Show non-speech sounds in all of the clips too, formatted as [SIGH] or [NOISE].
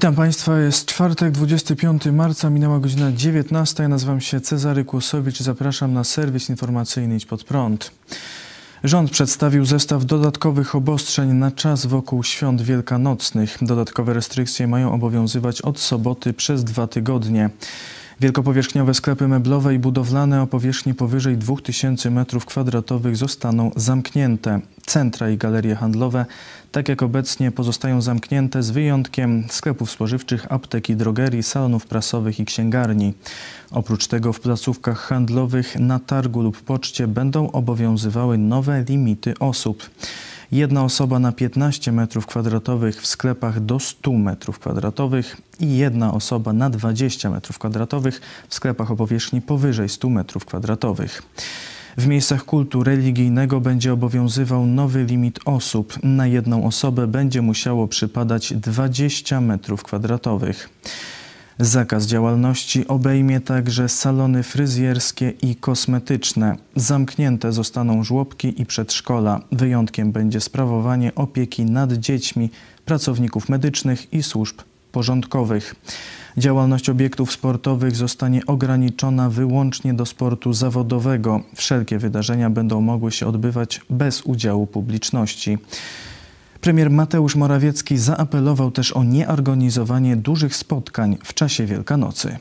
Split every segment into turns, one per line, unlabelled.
Witam Państwa, jest czwartek, 25 marca, minęła godzina 19. Ja nazywam się Cezary Kłosowicz i zapraszam na serwis informacyjny Idź Pod Prąd. Rząd przedstawił zestaw dodatkowych obostrzeń na czas wokół świąt wielkanocnych. Dodatkowe restrykcje mają obowiązywać od soboty przez dwa tygodnie. Wielkopowierzchniowe sklepy meblowe i budowlane o powierzchni powyżej 2000 m2 zostaną zamknięte. Centra i galerie handlowe, tak jak obecnie, pozostają zamknięte z wyjątkiem sklepów spożywczych, aptek i drogerii, salonów prasowych i księgarni. Oprócz tego w placówkach handlowych na targu lub poczcie będą obowiązywały nowe limity osób. Jedna osoba na 15 m2 w sklepach do 100 m2 i jedna osoba na 20 m2 w sklepach o powierzchni powyżej 100 m2. W miejscach kultu religijnego będzie obowiązywał nowy limit osób. Na jedną osobę będzie musiało przypadać 20 m2. Zakaz działalności obejmie także salony fryzjerskie i kosmetyczne. Zamknięte zostaną żłobki i przedszkola. Wyjątkiem będzie sprawowanie opieki nad dziećmi, pracowników medycznych i służb porządkowych. Działalność obiektów sportowych zostanie ograniczona wyłącznie do sportu zawodowego. Wszelkie wydarzenia będą mogły się odbywać bez udziału publiczności. Premier Mateusz Morawiecki zaapelował też o nieorganizowanie dużych spotkań w czasie Wielkanocy.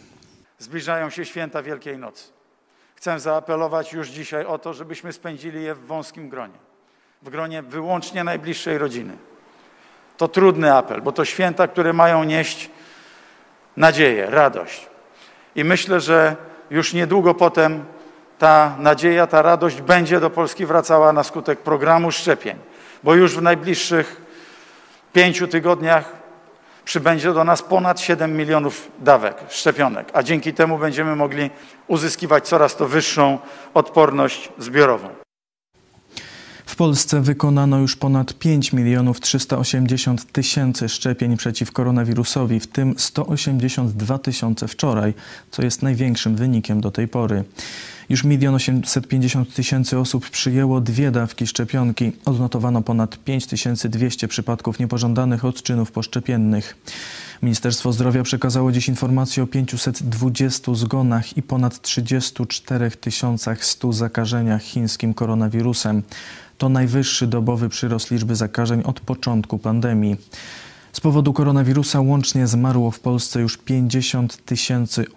Zbliżają się święta Wielkiej Nocy. Chcę zaapelować już dzisiaj o to, żebyśmy spędzili je w wąskim gronie, w gronie wyłącznie najbliższej rodziny. To trudny apel, bo to święta, które mają nieść nadzieję, radość. I myślę, że już niedługo potem ta nadzieja, ta radość będzie do Polski wracała na skutek programu szczepień, bo już w najbliższych pięciu tygodniach przybędzie do nas ponad 7 milionów dawek szczepionek, a dzięki temu będziemy mogli uzyskiwać coraz to wyższą odporność zbiorową.
W Polsce wykonano już ponad 5 milionów 380 tysięcy szczepień przeciw koronawirusowi, w tym 182 tysiące wczoraj, co jest największym wynikiem do tej pory. Już 1 850 tysięcy osób przyjęło dwie dawki szczepionki. Odnotowano ponad 5200 przypadków niepożądanych odczynów poszczepiennych. Ministerstwo Zdrowia przekazało dziś informację o 520 zgonach i ponad 34 100 zakażeniach chińskim koronawirusem. To najwyższy dobowy przyrost liczby zakażeń od początku pandemii. Z powodu koronawirusa łącznie zmarło w Polsce już 50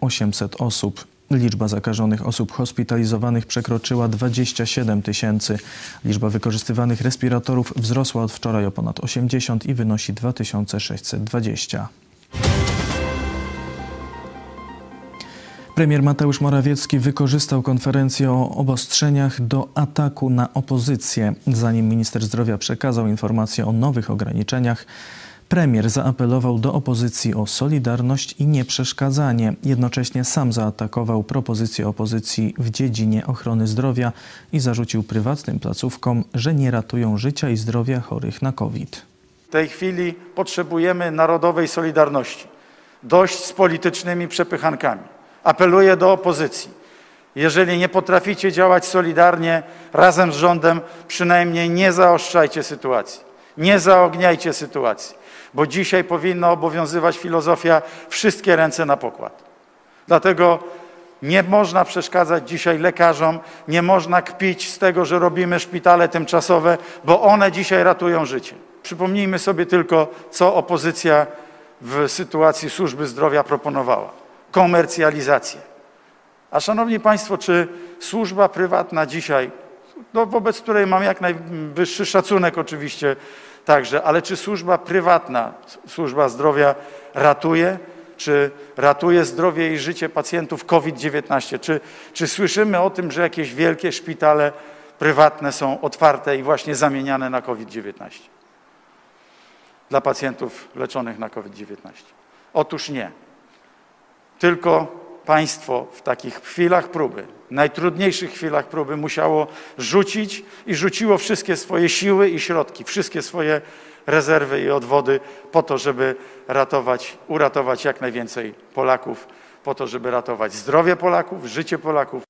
800 osób. Liczba zakażonych osób hospitalizowanych przekroczyła 27 tysięcy. Liczba wykorzystywanych respiratorów wzrosła od wczoraj o ponad 80 i wynosi 2620. Premier Mateusz Morawiecki wykorzystał konferencję o obostrzeniach do ataku na opozycję. Zanim minister zdrowia przekazał informację o nowych ograniczeniach, premier zaapelował do opozycji o solidarność i nieprzeszkadzanie. Jednocześnie sam zaatakował propozycję opozycji w dziedzinie ochrony zdrowia i zarzucił prywatnym placówkom, że nie ratują życia i zdrowia chorych na COVID.
W tej chwili potrzebujemy narodowej solidarności. Dość z politycznymi przepychankami. Apeluję do opozycji. Jeżeli nie potraficie działać solidarnie razem z rządem, przynajmniej nie zaostrzajcie sytuacji. Nie zaogniajcie sytuacji, bo dzisiaj powinna obowiązywać filozofia wszystkie ręce na pokład. Dlatego nie można przeszkadzać dzisiaj lekarzom, nie można kpić z tego, że robimy szpitale tymczasowe, bo one dzisiaj ratują życie. Przypomnijmy sobie tylko, co opozycja w sytuacji służby zdrowia proponowała komercjalizację. A szanowni państwo, czy służba prywatna dzisiaj, no wobec której mam jak najwyższy szacunek oczywiście także, ale czy służba prywatna, służba zdrowia ratuje? Czy ratuje zdrowie i życie pacjentów COVID-19? Czy, czy słyszymy o tym, że jakieś wielkie szpitale prywatne są otwarte i właśnie zamieniane na COVID-19? Dla pacjentów leczonych na COVID-19? Otóż nie. Tylko państwo w takich chwilach próby, najtrudniejszych chwilach próby musiało rzucić i rzuciło wszystkie swoje siły i środki, wszystkie swoje rezerwy i odwody po to, żeby ratować, uratować jak najwięcej Polaków, po to, żeby ratować zdrowie Polaków, życie Polaków.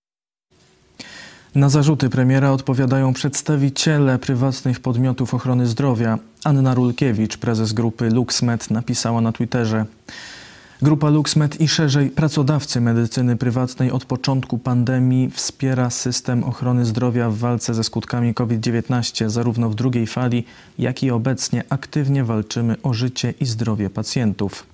Na zarzuty premiera odpowiadają przedstawiciele prywatnych podmiotów ochrony zdrowia. Anna Rulkiewicz, prezes grupy LuxMed, napisała na Twitterze. Grupa LuxMed i szerzej pracodawcy medycyny prywatnej od początku pandemii wspiera system ochrony zdrowia w walce ze skutkami COVID-19, zarówno w drugiej fali, jak i obecnie aktywnie walczymy o życie i zdrowie pacjentów.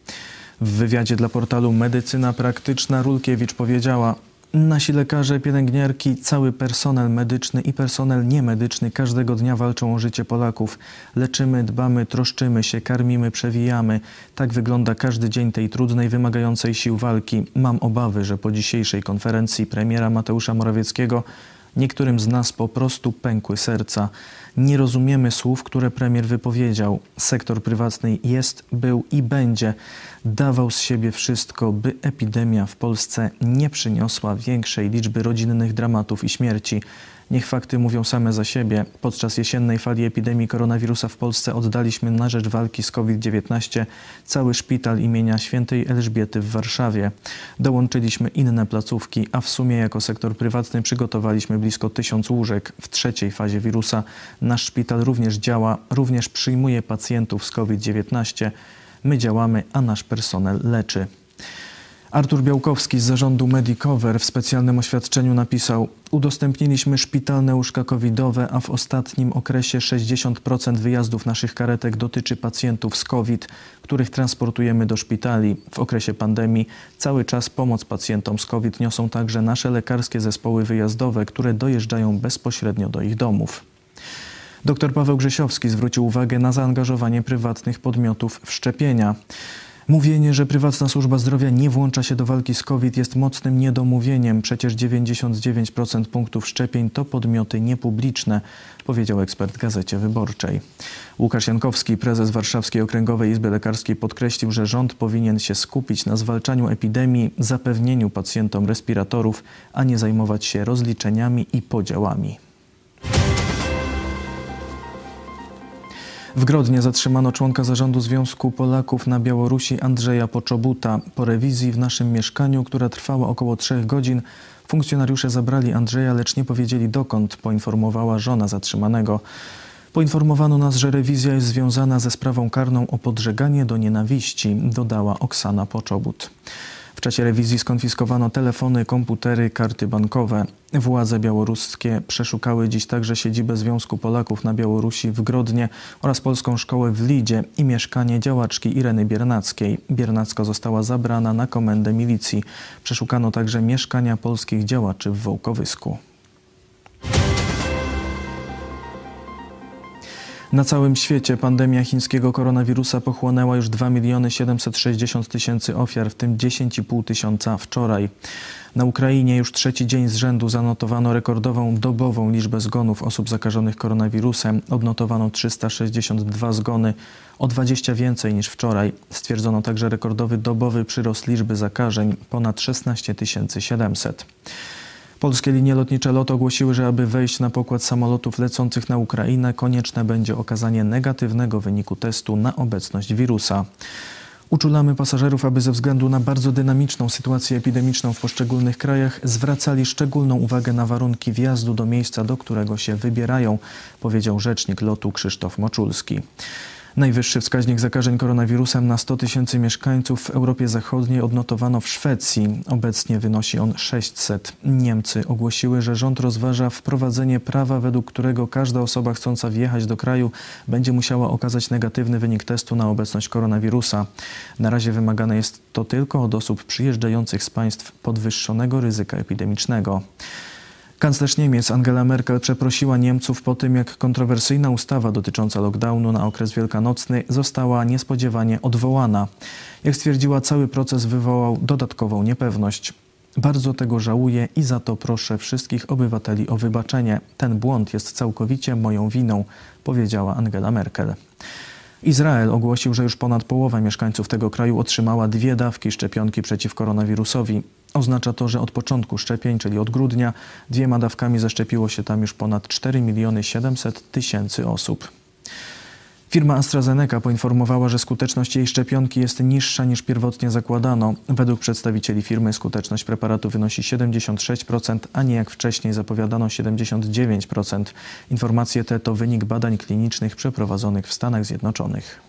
W wywiadzie dla portalu Medycyna Praktyczna Rulkiewicz powiedziała: Nasi lekarze, pielęgniarki, cały personel medyczny i personel niemedyczny każdego dnia walczą o życie Polaków. Leczymy, dbamy, troszczymy się, karmimy, przewijamy. Tak wygląda każdy dzień tej trudnej, wymagającej sił walki. Mam obawy, że po dzisiejszej konferencji premiera Mateusza Morawieckiego Niektórym z nas po prostu pękły serca. Nie rozumiemy słów, które premier wypowiedział. Sektor prywatny jest, był i będzie dawał z siebie wszystko, by epidemia w Polsce nie przyniosła większej liczby rodzinnych dramatów i śmierci. Niech fakty mówią same za siebie. Podczas jesiennej fali epidemii koronawirusa w Polsce oddaliśmy na rzecz walki z COVID-19 cały szpital imienia świętej Elżbiety w Warszawie. Dołączyliśmy inne placówki, a w sumie jako sektor prywatny przygotowaliśmy blisko tysiąc łóżek. W trzeciej fazie wirusa nasz szpital również działa, również przyjmuje pacjentów z COVID-19. My działamy, a nasz personel leczy. Artur Białkowski z zarządu Medicover w specjalnym oświadczeniu napisał: Udostępniliśmy szpitalne łóżka covidowe, a w ostatnim okresie 60% wyjazdów naszych karetek dotyczy pacjentów z COVID, których transportujemy do szpitali. W okresie pandemii cały czas pomoc pacjentom z COVID niosą także nasze lekarskie zespoły wyjazdowe, które dojeżdżają bezpośrednio do ich domów. Dr Paweł Grzesiowski zwrócił uwagę na zaangażowanie prywatnych podmiotów w szczepienia. Mówienie, że prywatna służba zdrowia nie włącza się do walki z COVID jest mocnym niedomówieniem. Przecież 99% punktów szczepień to podmioty niepubliczne, powiedział ekspert Gazecie Wyborczej. Łukasz Jankowski, prezes Warszawskiej Okręgowej Izby Lekarskiej podkreślił, że rząd powinien się skupić na zwalczaniu epidemii, zapewnieniu pacjentom respiratorów, a nie zajmować się rozliczeniami i podziałami. W Grodnie zatrzymano członka zarządu Związku Polaków na Białorusi Andrzeja Poczobuta. Po rewizji w naszym mieszkaniu, która trwała około trzech godzin, funkcjonariusze zabrali Andrzeja, lecz nie powiedzieli dokąd, poinformowała żona zatrzymanego. Poinformowano nas, że rewizja jest związana ze sprawą karną o podżeganie do nienawiści, dodała Oksana Poczobut. W czasie rewizji skonfiskowano telefony, komputery, karty bankowe. Władze białoruskie przeszukały dziś także siedzibę Związku Polaków na Białorusi w Grodnie oraz polską szkołę w Lidzie i mieszkanie działaczki Ireny Biernackiej. Biernacka została zabrana na komendę milicji. Przeszukano także mieszkania polskich działaczy w Wołkowysku. Na całym świecie pandemia chińskiego koronawirusa pochłonęła już 2 miliony 760 tysięcy ofiar, w tym 10,5 tysiąca wczoraj. Na Ukrainie już trzeci dzień z rzędu zanotowano rekordową dobową liczbę zgonów osób zakażonych koronawirusem. Odnotowano 362 zgony, o 20 więcej niż wczoraj. Stwierdzono także rekordowy dobowy przyrost liczby zakażeń, ponad 16 700. Polskie linie lotnicze LOT ogłosiły, że aby wejść na pokład samolotów lecących na Ukrainę, konieczne będzie okazanie negatywnego wyniku testu na obecność wirusa. Uczulamy pasażerów, aby ze względu na bardzo dynamiczną sytuację epidemiczną w poszczególnych krajach zwracali szczególną uwagę na warunki wjazdu do miejsca, do którego się wybierają, powiedział rzecznik lotu Krzysztof Moczulski. Najwyższy wskaźnik zakażeń koronawirusem na 100 tysięcy mieszkańców w Europie Zachodniej odnotowano w Szwecji. Obecnie wynosi on 600. Niemcy ogłosiły, że rząd rozważa wprowadzenie prawa, według którego każda osoba chcąca wjechać do kraju będzie musiała okazać negatywny wynik testu na obecność koronawirusa. Na razie wymagane jest to tylko od osób przyjeżdżających z państw podwyższonego ryzyka epidemicznego. Kanclerz Niemiec Angela Merkel przeprosiła Niemców po tym, jak kontrowersyjna ustawa dotycząca lockdownu na okres wielkanocny została niespodziewanie odwołana. Jak stwierdziła, cały proces wywołał dodatkową niepewność. Bardzo tego żałuję i za to proszę wszystkich obywateli o wybaczenie. Ten błąd jest całkowicie moją winą, powiedziała Angela Merkel. Izrael ogłosił, że już ponad połowa mieszkańców tego kraju otrzymała dwie dawki szczepionki przeciw koronawirusowi. Oznacza to, że od początku szczepień, czyli od grudnia, dwiema dawkami zaszczepiło się tam już ponad 4 miliony 700 tysięcy osób. Firma AstraZeneca poinformowała, że skuteczność jej szczepionki jest niższa niż pierwotnie zakładano. Według przedstawicieli firmy skuteczność preparatu wynosi 76%, a nie jak wcześniej zapowiadano 79%. Informacje te to wynik badań klinicznych przeprowadzonych w Stanach Zjednoczonych.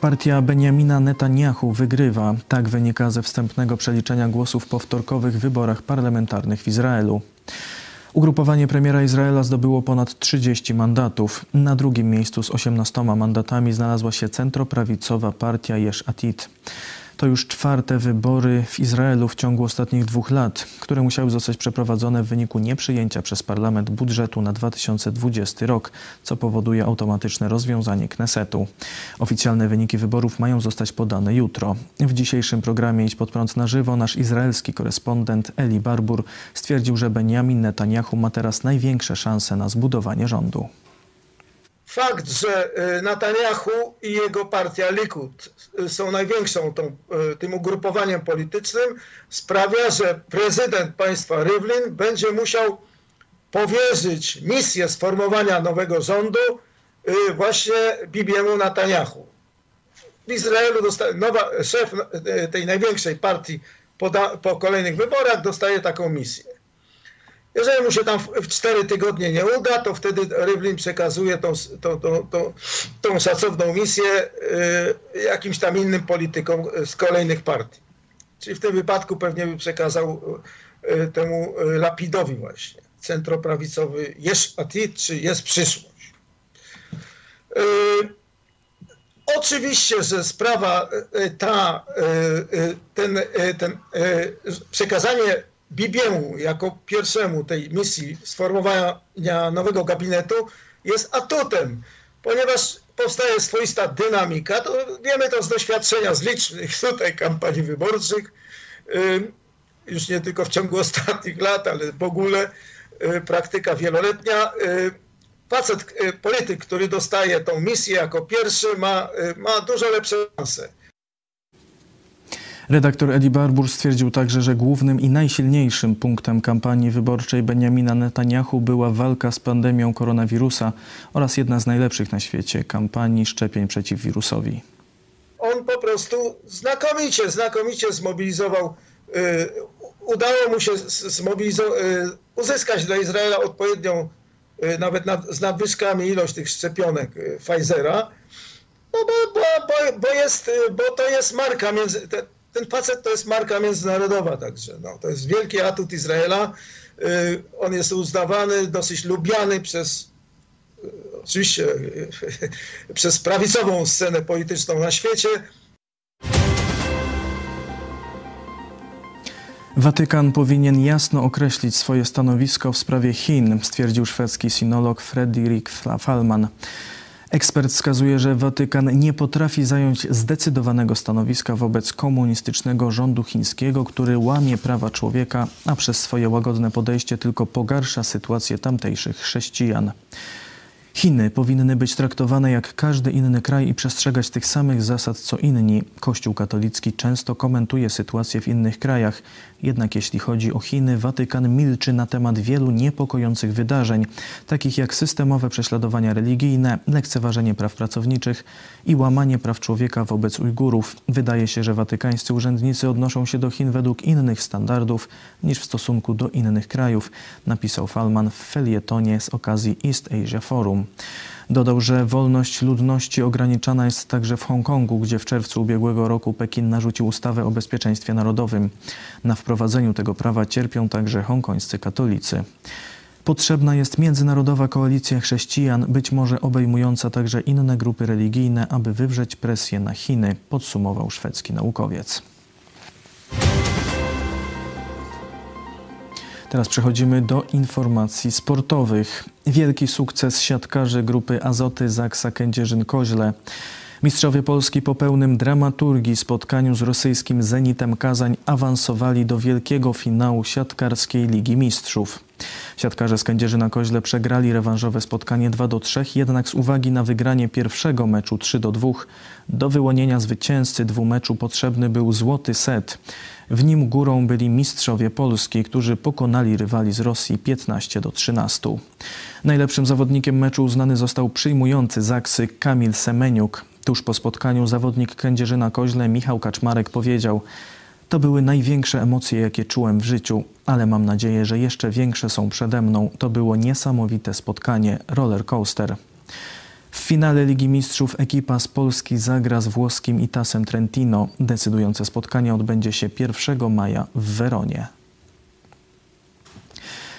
Partia Benjamina Netanyahu wygrywa. Tak wynika ze wstępnego przeliczenia głosów po wtorkowych wyborach parlamentarnych w Izraelu. Ugrupowanie premiera Izraela zdobyło ponad 30 mandatów. Na drugim miejscu z 18 mandatami znalazła się centroprawicowa partia Yesh Atid. To już czwarte wybory w Izraelu w ciągu ostatnich dwóch lat, które musiały zostać przeprowadzone w wyniku nieprzyjęcia przez parlament budżetu na 2020 rok, co powoduje automatyczne rozwiązanie Knesetu. Oficjalne wyniki wyborów mają zostać podane jutro. W dzisiejszym programie Idź pod prąd na żywo nasz izraelski korespondent Eli Barbur stwierdził, że Benjamin Netanyahu ma teraz największe szanse na zbudowanie rządu
fakt, że y, Netanyahu i jego partia Likud y, są największą tą, y, tym ugrupowaniem politycznym sprawia, że prezydent państwa Rivlin będzie musiał powierzyć misję sformowania nowego rządu właśnie Bibiemu Netanyahu. W Izraelu dostaje, nowa, szef tej największej partii po, po kolejnych wyborach dostaje taką misję. Jeżeli mu się tam w cztery tygodnie nie uda, to wtedy Rywlin przekazuje tą, tą, tą, tą, tą szacowną misję y, jakimś tam innym politykom z kolejnych partii. Czyli w tym wypadku pewnie by przekazał y, temu y, Lapidowi właśnie. Centroprawicowy jest atit, czy jest przyszłość. Oczywiście, że sprawa ta, ten, ten przekazanie Bibiemu jako pierwszemu tej misji sformowania nowego gabinetu jest atutem, ponieważ powstaje swoista dynamika. To wiemy to z doświadczenia z licznych tutaj kampanii wyborczych, już nie tylko w ciągu [LAUGHS] ostatnich lat, ale w ogóle praktyka wieloletnia. Facet, polityk, który dostaje tą misję jako pierwszy, ma, ma dużo lepsze szanse.
Redaktor Edi Barbur stwierdził także, że głównym i najsilniejszym punktem kampanii wyborczej Benjamina Netanyahu była walka z pandemią koronawirusa oraz jedna z najlepszych na świecie kampanii szczepień przeciw wirusowi.
On po prostu znakomicie, znakomicie zmobilizował, yy, udało mu się zmobilizować, yy, uzyskać dla Izraela odpowiednią, yy, nawet nad, z nadwyżkami ilość tych szczepionek y, Pfizera, no bo, bo, bo, jest, y, bo to jest marka między, te, ten facet to jest marka międzynarodowa także. No, to jest wielki atut Izraela. Y, on jest uznawany, dosyć lubiany przez y, oczywiście [LAUGHS] przez prawicową scenę polityczną na świecie.
Watykan powinien jasno określić swoje stanowisko w sprawie Chin, stwierdził szwedzki sinolog Fredrik Fallman. Ekspert wskazuje, że Watykan nie potrafi zająć zdecydowanego stanowiska wobec komunistycznego rządu chińskiego, który łamie prawa człowieka, a przez swoje łagodne podejście tylko pogarsza sytuację tamtejszych chrześcijan. Chiny powinny być traktowane jak każdy inny kraj i przestrzegać tych samych zasad co inni. Kościół katolicki często komentuje sytuację w innych krajach. Jednak jeśli chodzi o Chiny, Watykan milczy na temat wielu niepokojących wydarzeń, takich jak systemowe prześladowania religijne, lekceważenie praw pracowniczych i łamanie praw człowieka wobec Ujgurów. Wydaje się, że watykańscy urzędnicy odnoszą się do Chin według innych standardów niż w stosunku do innych krajów, napisał Falman w felietonie z okazji East Asia Forum. Dodał, że wolność ludności ograniczana jest także w Hongkongu, gdzie w czerwcu ubiegłego roku Pekin narzucił ustawę o bezpieczeństwie narodowym. Na wprowadzeniu tego prawa cierpią także hongkońscy katolicy. Potrzebna jest międzynarodowa koalicja chrześcijan, być może obejmująca także inne grupy religijne, aby wywrzeć presję na Chiny, podsumował szwedzki naukowiec. Teraz przechodzimy do informacji sportowych. Wielki sukces siatkarzy grupy Azoty Zaksa Kędzierzyn-Koźle. Mistrzowie Polski po pełnym dramaturgii spotkaniu z rosyjskim Zenitem Kazań awansowali do wielkiego finału siatkarskiej Ligi Mistrzów. Siatkarze z Kędzierzyna Koźle przegrali rewanżowe spotkanie 2 do 3, jednak z uwagi na wygranie pierwszego meczu 3 do 2 do wyłonienia zwycięzcy dwumeczu potrzebny był złoty set. W nim górą byli mistrzowie Polski, którzy pokonali rywali z Rosji 15 do 13. Najlepszym zawodnikiem meczu uznany został przyjmujący Zaksy Kamil Semeniuk. Tuż po spotkaniu zawodnik Kędzierzyna Koźle Michał Kaczmarek powiedział to były największe emocje, jakie czułem w życiu, ale mam nadzieję, że jeszcze większe są przede mną. To było niesamowite spotkanie, roller coaster. W finale Ligi Mistrzów ekipa z Polski zagra z włoskim Itasem Trentino. Decydujące spotkanie odbędzie się 1 maja w Weronie.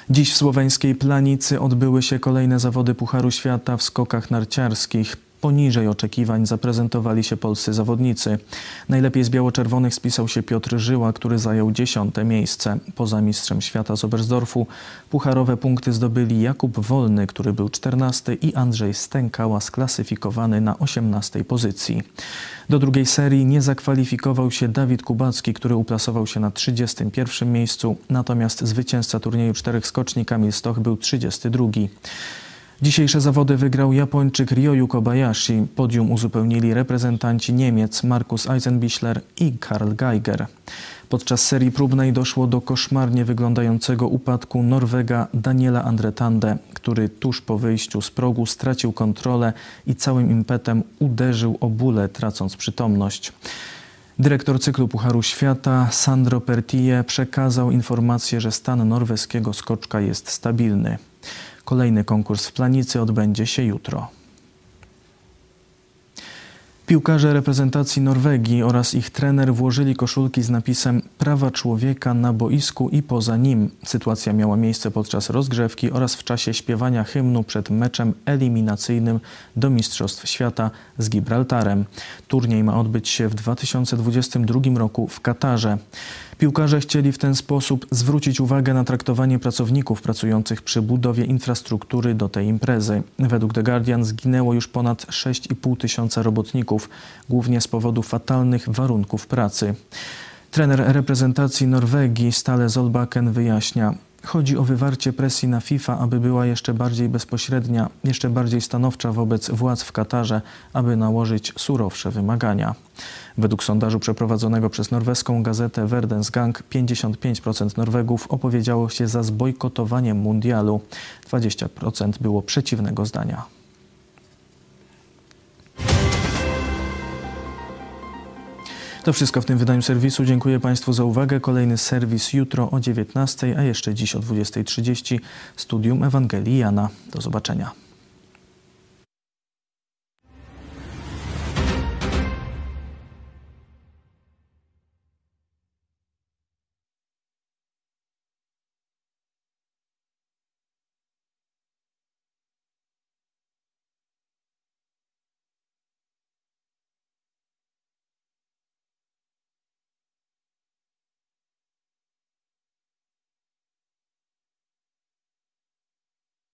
Dziś w słoweńskiej Planicy odbyły się kolejne zawody Pucharu Świata w skokach narciarskich. Poniżej oczekiwań zaprezentowali się polscy zawodnicy. Najlepiej z biało-czerwonych spisał się Piotr Żyła, który zajął dziesiąte miejsce. Poza mistrzem świata z Oberstdorfu pucharowe punkty zdobyli Jakub Wolny, który był czternasty i Andrzej Stękała sklasyfikowany na osiemnastej pozycji. Do drugiej serii nie zakwalifikował się Dawid Kubacki, który uplasował się na 31 miejscu, natomiast zwycięzca turnieju czterech skoczni Kamil Stoch był 32. Dzisiejsze zawody wygrał Japończyk Ryoyu Kobayashi. Podium uzupełnili reprezentanci Niemiec Markus Eisenbichler i Karl Geiger. Podczas serii próbnej doszło do koszmarnie wyglądającego upadku Norwega Daniela Andretande, który tuż po wyjściu z progu stracił kontrolę i całym impetem uderzył o bóle, tracąc przytomność. Dyrektor cyklu Pucharu Świata Sandro Pertije przekazał informację, że stan norweskiego skoczka jest stabilny. Kolejny konkurs w Planicy odbędzie się jutro. Piłkarze reprezentacji Norwegii oraz ich trener włożyli koszulki z napisem Prawa człowieka na boisku i poza nim. Sytuacja miała miejsce podczas rozgrzewki oraz w czasie śpiewania hymnu przed meczem eliminacyjnym do Mistrzostw Świata z Gibraltarem. Turniej ma odbyć się w 2022 roku w Katarze. Piłkarze chcieli w ten sposób zwrócić uwagę na traktowanie pracowników pracujących przy budowie infrastruktury do tej imprezy. Według The Guardian zginęło już ponad 6,5 tysiąca robotników, głównie z powodu fatalnych warunków pracy. Trener reprezentacji Norwegii Stale Zolbaken wyjaśnia, Chodzi o wywarcie presji na FIFA, aby była jeszcze bardziej bezpośrednia, jeszcze bardziej stanowcza wobec władz w Katarze, aby nałożyć surowsze wymagania. Według sondażu przeprowadzonego przez norweską gazetę Verdens Gang 55% Norwegów opowiedziało się za zbojkotowaniem mundialu, 20% było przeciwnego zdania. To wszystko w tym wydaniu serwisu. Dziękuję Państwu za uwagę. Kolejny serwis jutro o 19, a jeszcze dziś o 20.30 studium Ewangelii Jana. Do zobaczenia.